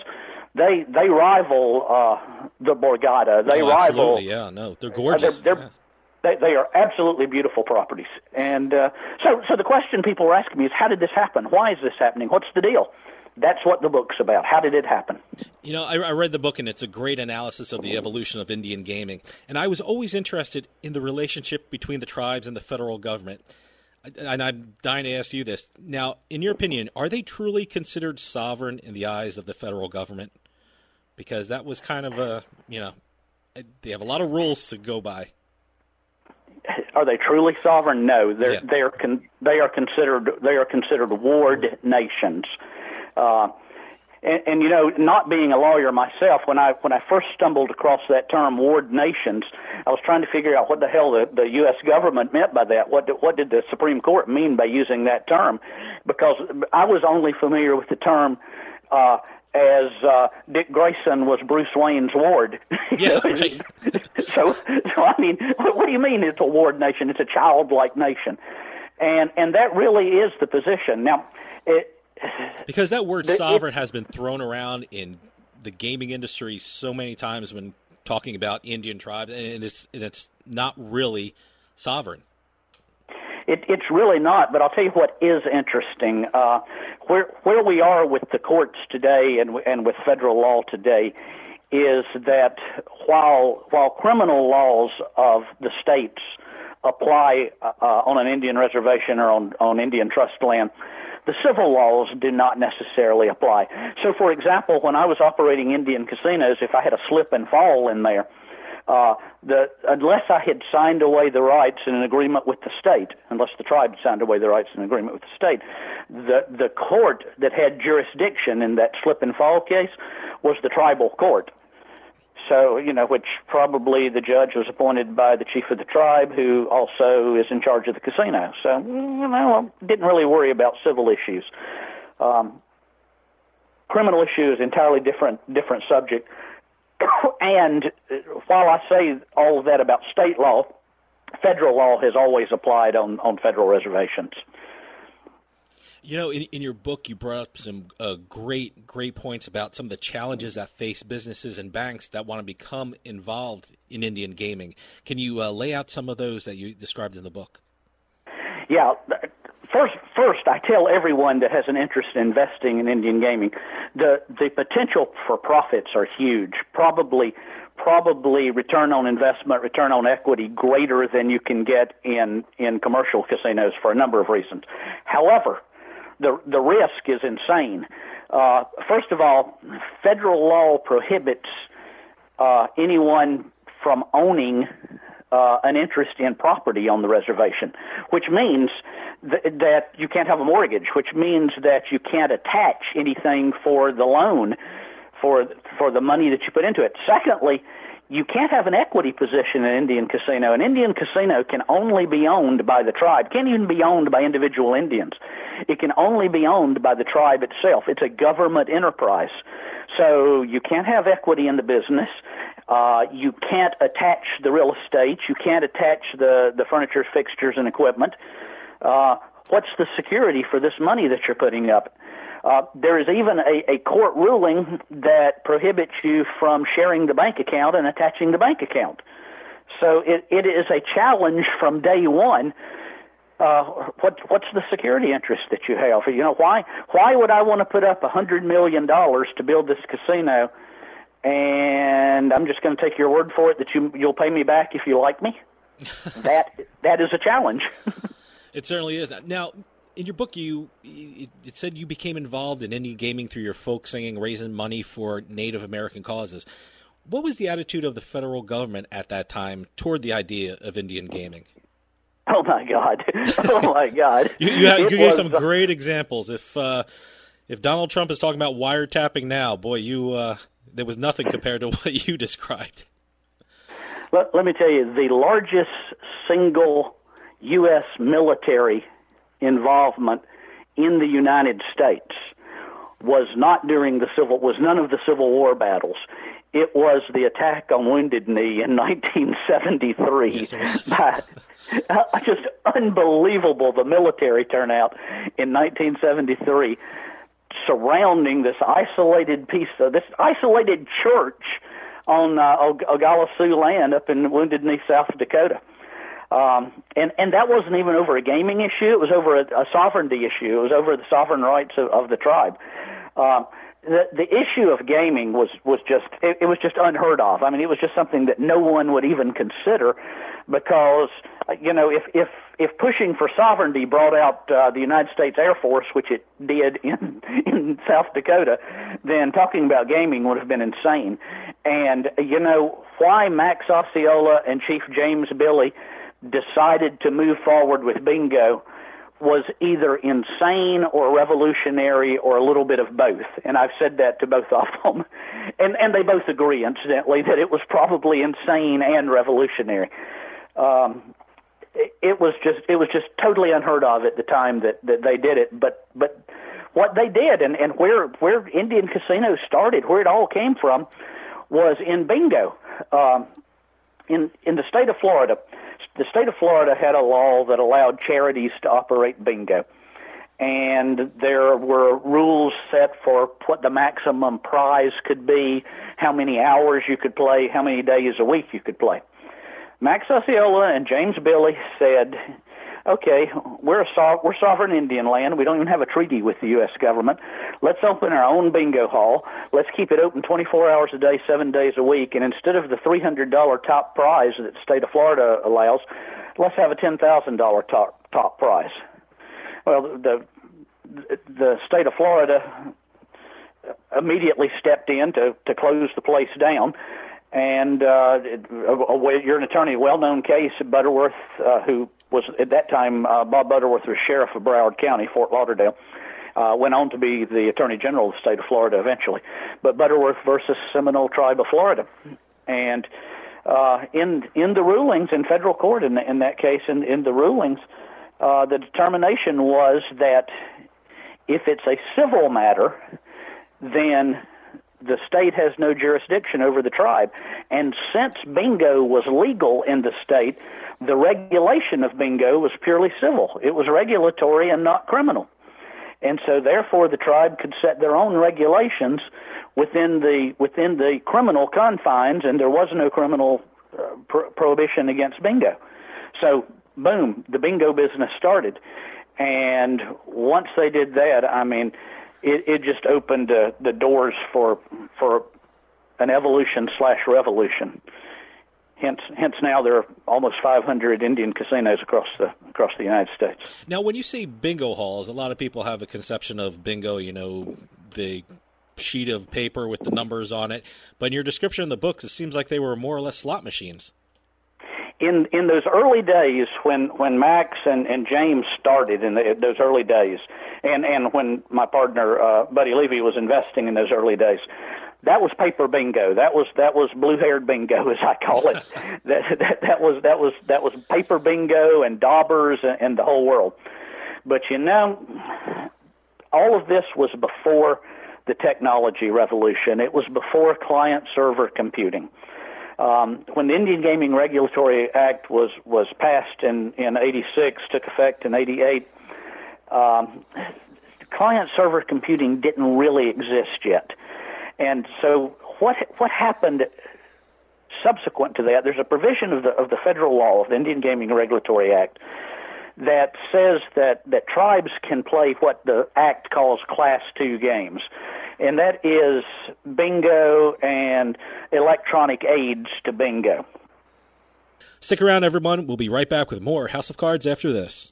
they they rival uh, the Borgata. They Oh, rival. absolutely, yeah, no, they're gorgeous. Uh, they're, they're, they, they are absolutely beautiful properties. And uh, so, so the question people are asking me is, how did this happen? Why is this happening? What's the deal? That's what the book's about. How did it happen? You know, I, I read the book, and it's a great analysis of the evolution of Indian gaming. And I was always interested in the relationship between the tribes and the federal government. And I'm dying to ask you this. Now, in your opinion, are they truly considered sovereign in the eyes of the federal government? Because that was kind of a, you know, they have a lot of rules to go by. Are they truly sovereign? No, they're they are con- they are considered they are considered ward nations. Uh, and, and you know, not being a lawyer myself, when I when I first stumbled across that term "ward nations," I was trying to figure out what the hell the, the U.S. government meant by that. What did, what did the Supreme Court mean by using that term? Because I was only familiar with the term uh, as uh, Dick Grayson was Bruce Wayne's ward. Yeah, right. so, so I mean, what, what do you mean it's a ward nation? It's a childlike nation, and and that really is the position. Now, it, Because that word sovereign has been thrown around in the gaming industry so many times when talking about Indian tribes, and it's and it's not really sovereign. It, it's really not, but I'll tell you what is interesting. Uh, where where we are with the courts today and and with federal law today is that while while criminal laws of the states apply uh, on an Indian reservation or on on Indian trust land, the civil laws do not necessarily apply. So, for example, when I was operating Indian casinos, if I had a slip and fall in there, uh, the, unless I had signed away the rights in an agreement with the state, unless the tribe signed away the rights in an agreement with the state, the the court that had jurisdiction in that slip and fall case was the tribal court. So, you know, which probably the judge was appointed by the chief of the tribe, who also is in charge of the casino. So, you know, didn't really worry about civil issues. Um, criminal issue is entirely different different subject. and while I say all of that about state law, federal law has always applied on on federal reservations. You know, in, in your book, you brought up some uh, great, great points about some of the challenges that face businesses and banks that want to become involved in Indian gaming. Can you uh, lay out some of those that you described in the book? Yeah. First, first, I tell everyone that has an interest in investing in Indian gaming, the the potential for profits are huge. Probably, probably return on investment, return on equity greater than you can get in in commercial casinos for a number of reasons. However, the the risk is insane. Uh, first of all, federal law prohibits uh, anyone from owning uh, an interest in property on the reservation, which means th- that you can't have a mortgage, which means that you can't attach anything for the loan for for the money that you put into it. Secondly, you can't have an equity position in Indian casino. An Indian casino can only be owned by the tribe. Can't even be owned by individual Indians. It can only be owned by the tribe itself. It's a government enterprise. So you can't have equity in the business. Uh, you can't attach the real estate. You can't attach the, the furniture, fixtures, and equipment. Uh, what's the security for this money that you're putting up? Uh, there is even a, a court ruling that prohibits you from sharing the bank account and attaching the bank account. So it, it is a challenge from day one. Uh, what what's the security interest that you have? You know why why would I want to put up a hundred million dollars to build this casino, and I'm just going to take your word for it that you you'll pay me back if you like me? that that is a challenge. it certainly is. Now, in your book, you it said you became involved in Indian gaming through your folk singing, raising money for Native American causes. What was the attitude of the federal government at that time toward the idea of Indian gaming? Oh my God! Oh my God! you, you, you gave some great examples. If uh, if Donald Trump is talking about wiretapping now, boy, you uh, there was nothing compared to what you described. Let, let me tell you, the largest single U.S. military involvement in the United States was not during the civil was none of the Civil War battles. It was the attack on Wounded Knee in 1973. Yes, by, uh, just unbelievable the military turnout in 1973 surrounding this isolated piece of this isolated church on uh, Oglala Sioux land up in Wounded Knee, South Dakota. Um, and and that wasn't even over a gaming issue. It was over a, a sovereignty issue. It was over the sovereign rights of, of the tribe. Um, the the issue of gaming was was just it, it was just unheard of. I mean, it was just something that no one would even consider, because you know if if if pushing for sovereignty brought out uh, the United States Air Force, which it did in in South Dakota, then talking about gaming would have been insane. And you know why Max Osceola and Chief James Billie decided to move forward with bingo was either insane or revolutionary or a little bit of both. And I've said that to both of them. And and they both agree incidentally that it was probably insane and revolutionary. Um it, it was just it was just totally unheard of at the time that that they did it, but but what they did and and where where Indian casinos started, where it all came from was in bingo. Um in in the state of Florida, the state of Florida had a law that allowed charities to operate bingo. And there were rules set for what the maximum prize could be, how many hours you could play, how many days a week you could play. Max Osceola and James Billie said, okay, we're a so- we're sovereign Indian land. We don't even have a treaty with the U.S. government. Let's open our own bingo hall. Let's keep it open 24 hours a day, seven days a week. And instead of the $300 top prize that the state of Florida allows, let's have a $10,000 top top prize. Well, the the state of Florida immediately stepped in to to close the place down and uh, you're an attorney, a well-known case, Butterworth, uh, who was at that time uh, Bob Butterworth was sheriff of Broward County, Fort Lauderdale. Uh, went on to be the Attorney General of the state of Florida eventually, but Butterworth versus Seminole Tribe of Florida, and uh, in in the rulings in federal court in in that case in in the rulings, uh, the determination was that if it's a civil matter, then the state has no jurisdiction over the tribe. And since bingo was legal in the state, the regulation of bingo was purely civil. It was regulatory and not criminal. And so therefore the tribe could set their own regulations within the within the criminal confines and there was no criminal uh, pro- prohibition against bingo. So boom, the bingo business started. And once they did that, I mean, it, it just opened uh, the doors for for an evolution slash revolution. Hence, hence now there are almost 500 Indian casinos across the across the United States. Now, when you see bingo halls, a lot of people have a conception of bingo. You know, the sheet of paper with the numbers on it. But in your description in the books, it seems like they were more or less slot machines. In in those early days, when when Max and, and James started in the, those early days, and and when my partner uh, Buddy Levy was investing in those early days, that was paper bingo. That was that was blue haired bingo, as I call it. that, that that was that was that was paper bingo and daubers and, and the whole world. But you know, all of this was before the technology revolution. It was before client server computing. Um, when the Indian Gaming Regulatory Act was was passed in in '86, took effect in '88. Um, client server computing didn't really exist yet, and so what what happened subsequent to that? There's a provision of the of the federal law of the Indian Gaming Regulatory Act that says that that tribes can play what the act calls class 2 games and that is bingo and electronic aids to bingo. Stick around, everyone. We'll be right back with more House of Cards after this.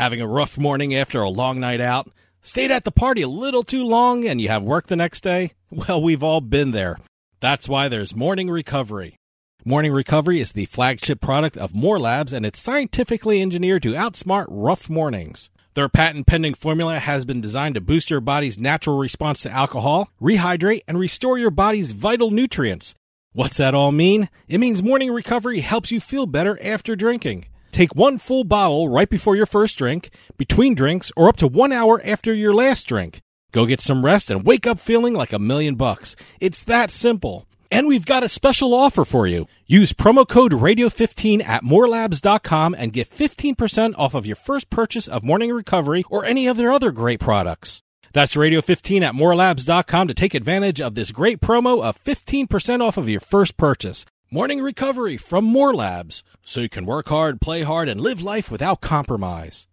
Having a rough morning after a long night out? Stayed at the party a little too long and you have work the next day? Well, we've all been there. That's why there's Morning Recovery. Morning Recovery is the flagship product of More Labs and it's scientifically engineered to outsmart rough mornings. Their patent pending formula has been designed to boost your body's natural response to alcohol, rehydrate, and restore your body's vital nutrients. What's that all mean? It means Morning Recovery helps you feel better after drinking. Take one full bottle right before your first drink, between drinks, or up to one hour after your last drink. Go get some rest and wake up feeling like a million bucks. It's that simple. And we've got a special offer for you. Use promo code radio15 at morelabs.com and get 15% off of your first purchase of Morning Recovery or any of their other great products. That's radio15 at morelabs.com to take advantage of this great promo of 15% off of your first purchase. Morning Recovery from More Labs, so you can work hard, play hard, and live life without compromise.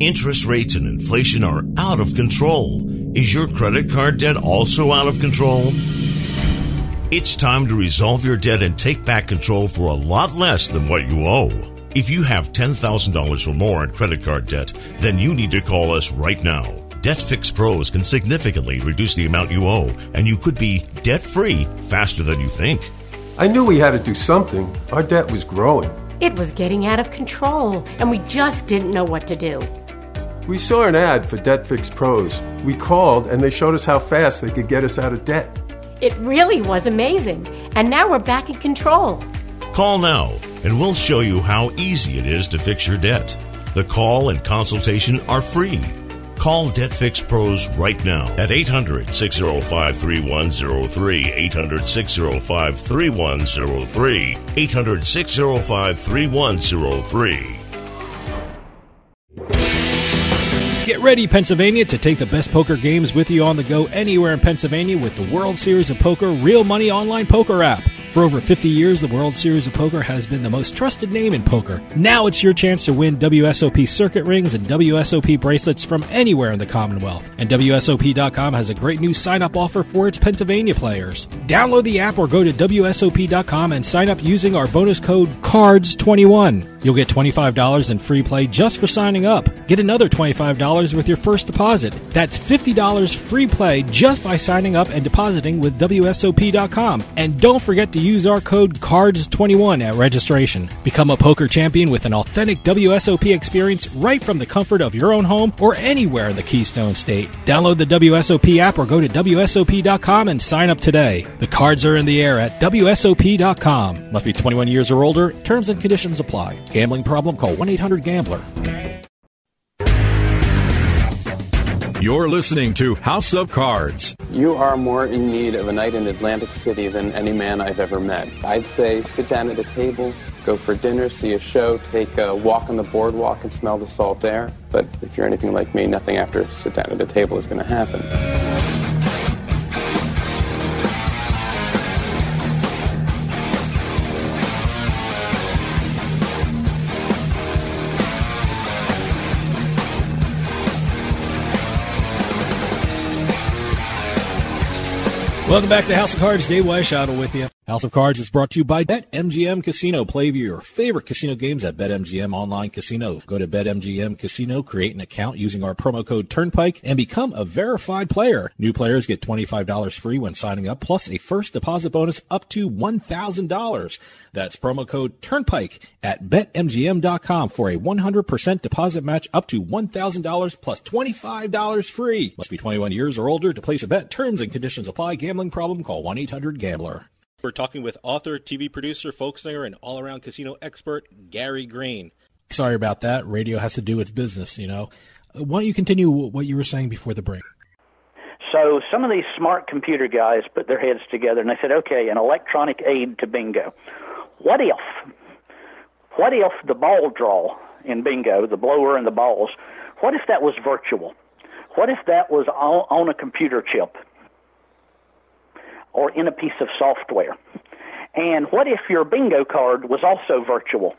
Interest rates and inflation are out of control. Is your credit card debt also out of control? It's time to resolve your debt and take back control for a lot less than what you owe. If you have $10,000 or more in credit card debt, then you need to call us right now. Debt Fix Pros can significantly reduce the amount you owe, and you could be debt free faster than you think. I knew we had to do something. Our debt was growing. It was getting out of control, and we just didn't know what to do. We saw an ad for Debt Fix Pros. We called, and they showed us how fast they could get us out of debt. It really was amazing, and now we're back in control. Call now and we'll show you how easy it is to fix your debt. The call and consultation are free. Call Debt Fix Pros right now at 800 605 3103. 800 605 3103. 800 605 3103. Get ready, Pennsylvania, to take the best poker games with you on the go anywhere in Pennsylvania with the World Series of Poker Real Money Online Poker app. For over 50 years, the World Series of Poker has been the most trusted name in poker. Now it's your chance to win WSOP circuit rings and WSOP bracelets from anywhere in the Commonwealth. And WSOP.com has a great new sign up offer for its Pennsylvania players. Download the app or go to WSOP.com and sign up using our bonus code CARDS21. You'll get $25 in free play just for signing up. Get another $25 with your first deposit. That's $50 free play just by signing up and depositing with WSOP.com. And don't forget to use our code CARDS21 at registration. Become a poker champion with an authentic WSOP experience right from the comfort of your own home or anywhere in the Keystone State. Download the WSOP app or go to WSOP.com and sign up today. The cards are in the air at WSOP.com. Must be 21 years or older. Terms and conditions apply. Gambling problem? Call 1 800 Gambler. You're listening to House of Cards. You are more in need of a night in Atlantic City than any man I've ever met. I'd say sit down at a table, go for dinner, see a show, take a walk on the boardwalk and smell the salt air. But if you're anything like me, nothing after sit down at a table is going to happen. Welcome back to House of Cards. Dave Weishottle with you. House of Cards is brought to you by BetMGM Casino. Play your favorite casino games at BetMGM Online Casino. Go to BetMGM Casino, create an account using our promo code Turnpike, and become a verified player. New players get $25 free when signing up, plus a first deposit bonus up to $1,000. That's promo code Turnpike at BetMGM.com for a 100% deposit match up to $1,000 plus $25 free. Must be 21 years or older to place a bet. Terms and conditions apply. Gambling problem? Call 1-800-GAMBLER. We're talking with author, TV producer, folk singer, and all around casino expert Gary Green. Sorry about that. Radio has to do its business, you know. Uh, Why don't you continue what you were saying before the break? So some of these smart computer guys put their heads together and they said, okay, an electronic aid to bingo. What if, what if the ball draw in bingo, the blower and the balls, what if that was virtual? What if that was on, on a computer chip or in a piece of software? And what if your bingo card was also virtual?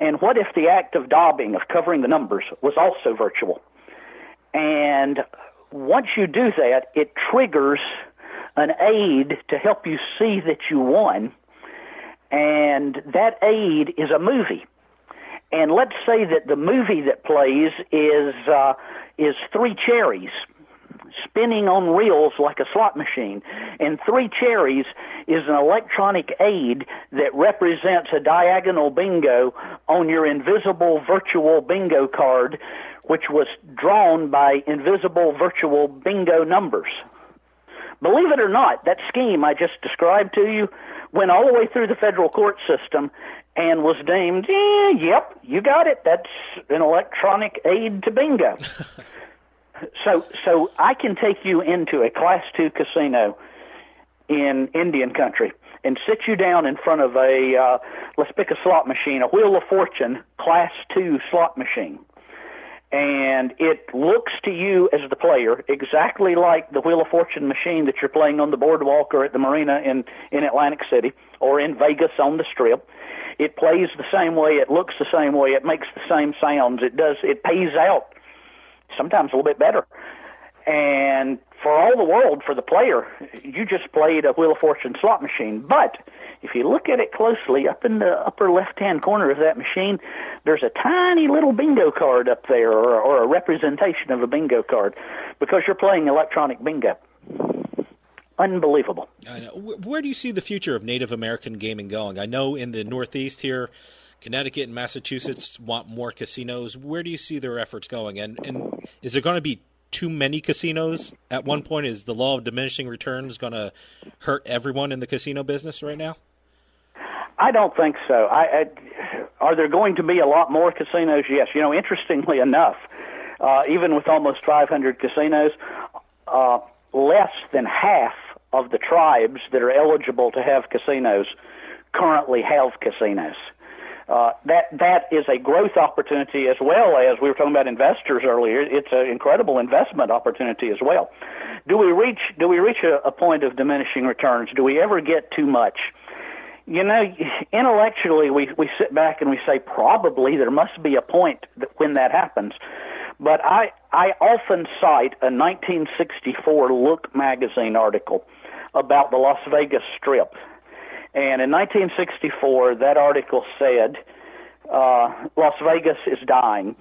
And what if the act of daubing, of covering the numbers, was also virtual? And once you do that, it triggers an aid to help you see that you won. And that aid is a movie. And let's say that the movie that plays is uh, is three cherries spinning on reels like a slot machine. And three cherries is an electronic aid that represents a diagonal bingo on your invisible virtual bingo card, which was drawn by invisible virtual bingo numbers. Believe it or not, that scheme I just described to you went all the way through the federal court system and was deemed, eh, yep, you got it. That's an electronic aid to bingo. so, so I can take you into a Class Two casino in Indian country and sit you down in front of a, uh, let's pick a slot machine, a Wheel of Fortune Class Two slot machine. And it looks to you as the player exactly like the Wheel of Fortune machine that you're playing on the boardwalk or at the marina in in Atlantic City or in Vegas on the Strip. It plays the same way, it looks the same way, it makes the same sounds, it does it pays out sometimes a little bit better. And for all the world, for the player, you just played a Wheel of Fortune slot machine. But if you look at it closely, up in the upper left-hand corner of that machine, there's a tiny little bingo card up there, or, or a representation of a bingo card, because you're playing electronic bingo. Unbelievable. Where do you see the future of Native American gaming going? I know in the Northeast here, Connecticut and Massachusetts want more casinos. Where do you see their efforts going? And and is there going to be too many casinos at one point? Is the law of diminishing returns going to hurt everyone in the casino business right now? I don't think so. I, I are there going to be a lot more casinos? Yes. You know, interestingly enough, uh, even with almost 500 casinos, uh, less than half of the tribes that are eligible to have casinos currently have casinos. Uh, that that is a growth opportunity as well as we were talking about investors earlier. It's an incredible investment opportunity as well. Do we reach do we reach a, a point of diminishing returns? Do we ever get too much? You know, intellectually we we sit back and we say probably there must be a point that when that happens. But I I often cite a 1964 Look magazine article about the Las Vegas Strip and in 1964, that article said uh, Las Vegas is dying.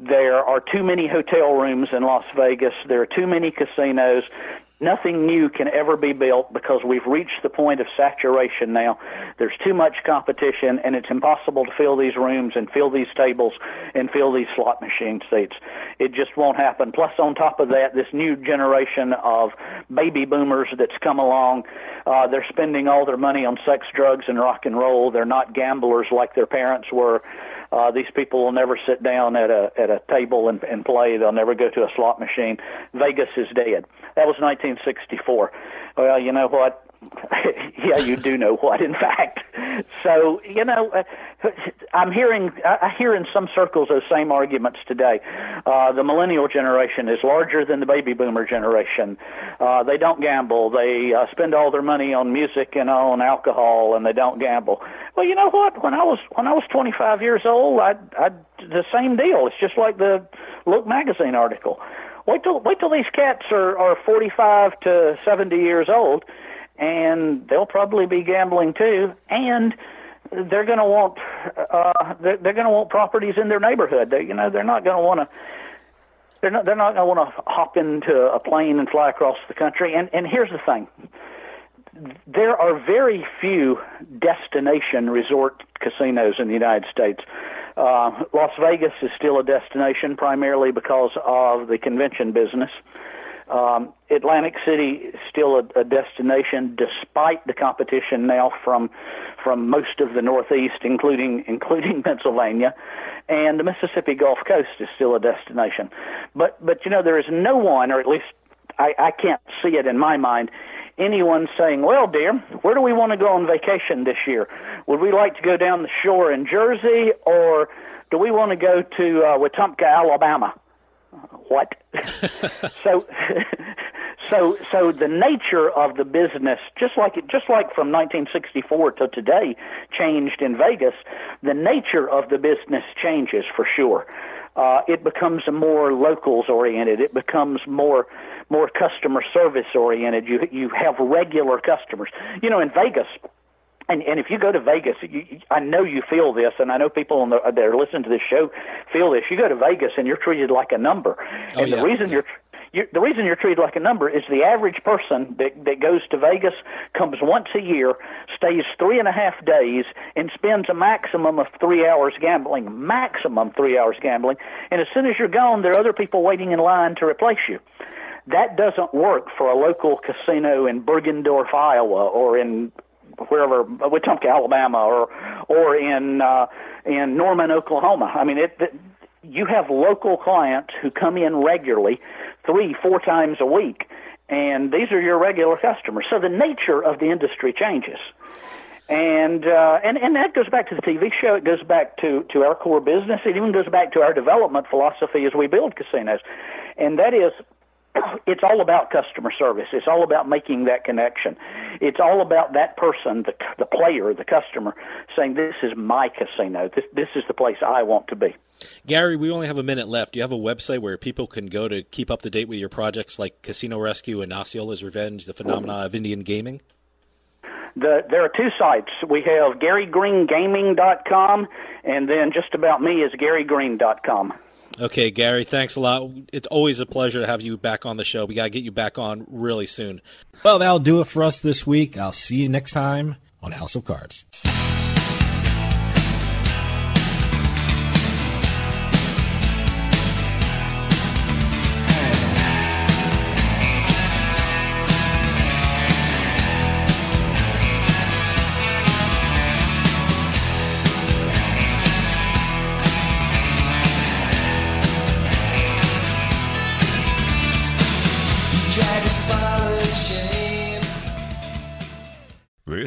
There are too many hotel rooms in Las Vegas. There are too many casinos. Nothing new can ever be built because we've reached the point of saturation now. There's too much competition, and it's impossible to fill these rooms and fill these tables and fill these slot machine seats. It just won't happen. Plus, on top of that, this new generation of baby boomers that's come along, uh, they're spending all their money on sex, drugs, and rock and roll. They're not gamblers like their parents were. Uh, these people will never sit down at a at a table and, and play. They'll never go to a slot machine. Vegas is dead. That was 1964. Well, you know what? yeah, you do know what, in fact. So, you know, uh, I'm hearing, I hear in some circles those same arguments today. Uh, the millennial generation is larger than the baby boomer generation. Uh, they don't gamble. They uh, spend all their money on music and on alcohol, and they don't gamble. Well, you know what? When I was when I was 25 years old, I, I the same deal. It's just like the Look magazine article. Wait till wait till these cats are are 45 to 70 years old and they'll probably be gambling too, and they're going to want uh, they're, they're going to want properties in their neighborhood. They, you know, they're not going to want to. They're not. They're not going to want to hop into a plane and fly across the country. And and here's the thing: there are very few destination resort casinos in the United States. Uh, Las Vegas is still a destination primarily because of the convention business. Um, Atlantic City is still a, a destination, despite the competition now from from most of the Northeast, including including Pennsylvania, and the Mississippi Gulf Coast is still a destination. But but you know there is no one, or at least I, I can't see it in my mind, anyone saying, "Well, dear, where do we want to go on vacation this year? Would we like to go down the shore in Jersey, or do we want to go to uh, Wetumpka, Alabama?" what? so, so, so the nature of the business, just like it, just like from 1964 to today, changed in Vegas. The nature of the business changes for sure. Uh, it becomes more locals oriented. It becomes more more customer service oriented. You you have regular customers. You know, in Vegas, and and if you go to Vegas, you, I know you feel this, and I know people on the, that are listening to this show feel this. You go to Vegas and you're treated like a number, oh, and yeah, the reason yeah. you're you, the reason you're treated like a number is the average person that, that goes to Vegas comes once a year, stays three and a half days, and spends a maximum of three hours gambling. Maximum three hours gambling. And as soon as you're gone, there are other people waiting in line to replace you. That doesn't work for a local casino in Bergendorf, Iowa, or in wherever Wetumpka, Alabama, or or in uh, in Norman, Oklahoma. I mean, it, it you have local clients who come in regularly, three, four times a week, and these are your regular customers. So the nature of the industry changes. And uh, and and that goes back to the TV show. It goes back to to our core business. It even goes back to our development philosophy as we build casinos, and that is it's all about customer service. It's all about making that connection. It's all about that person, the the player, the customer, saying, "This is my casino. This this is the place I want to be." Gary, we only have a minute left. Do you have a website where people can go to keep up to date with your projects like Casino Rescue and Osceola's Revenge, the phenomena of Indian gaming? The, there are two sites. We have GaryGreenGaming.com, and then just about me is GaryGreen.com. Okay, Gary, thanks a lot. It's always a pleasure to have you back on the show. We got to get you back on really soon. Well, that'll do it for us this week. I'll see you next time on House of Cards.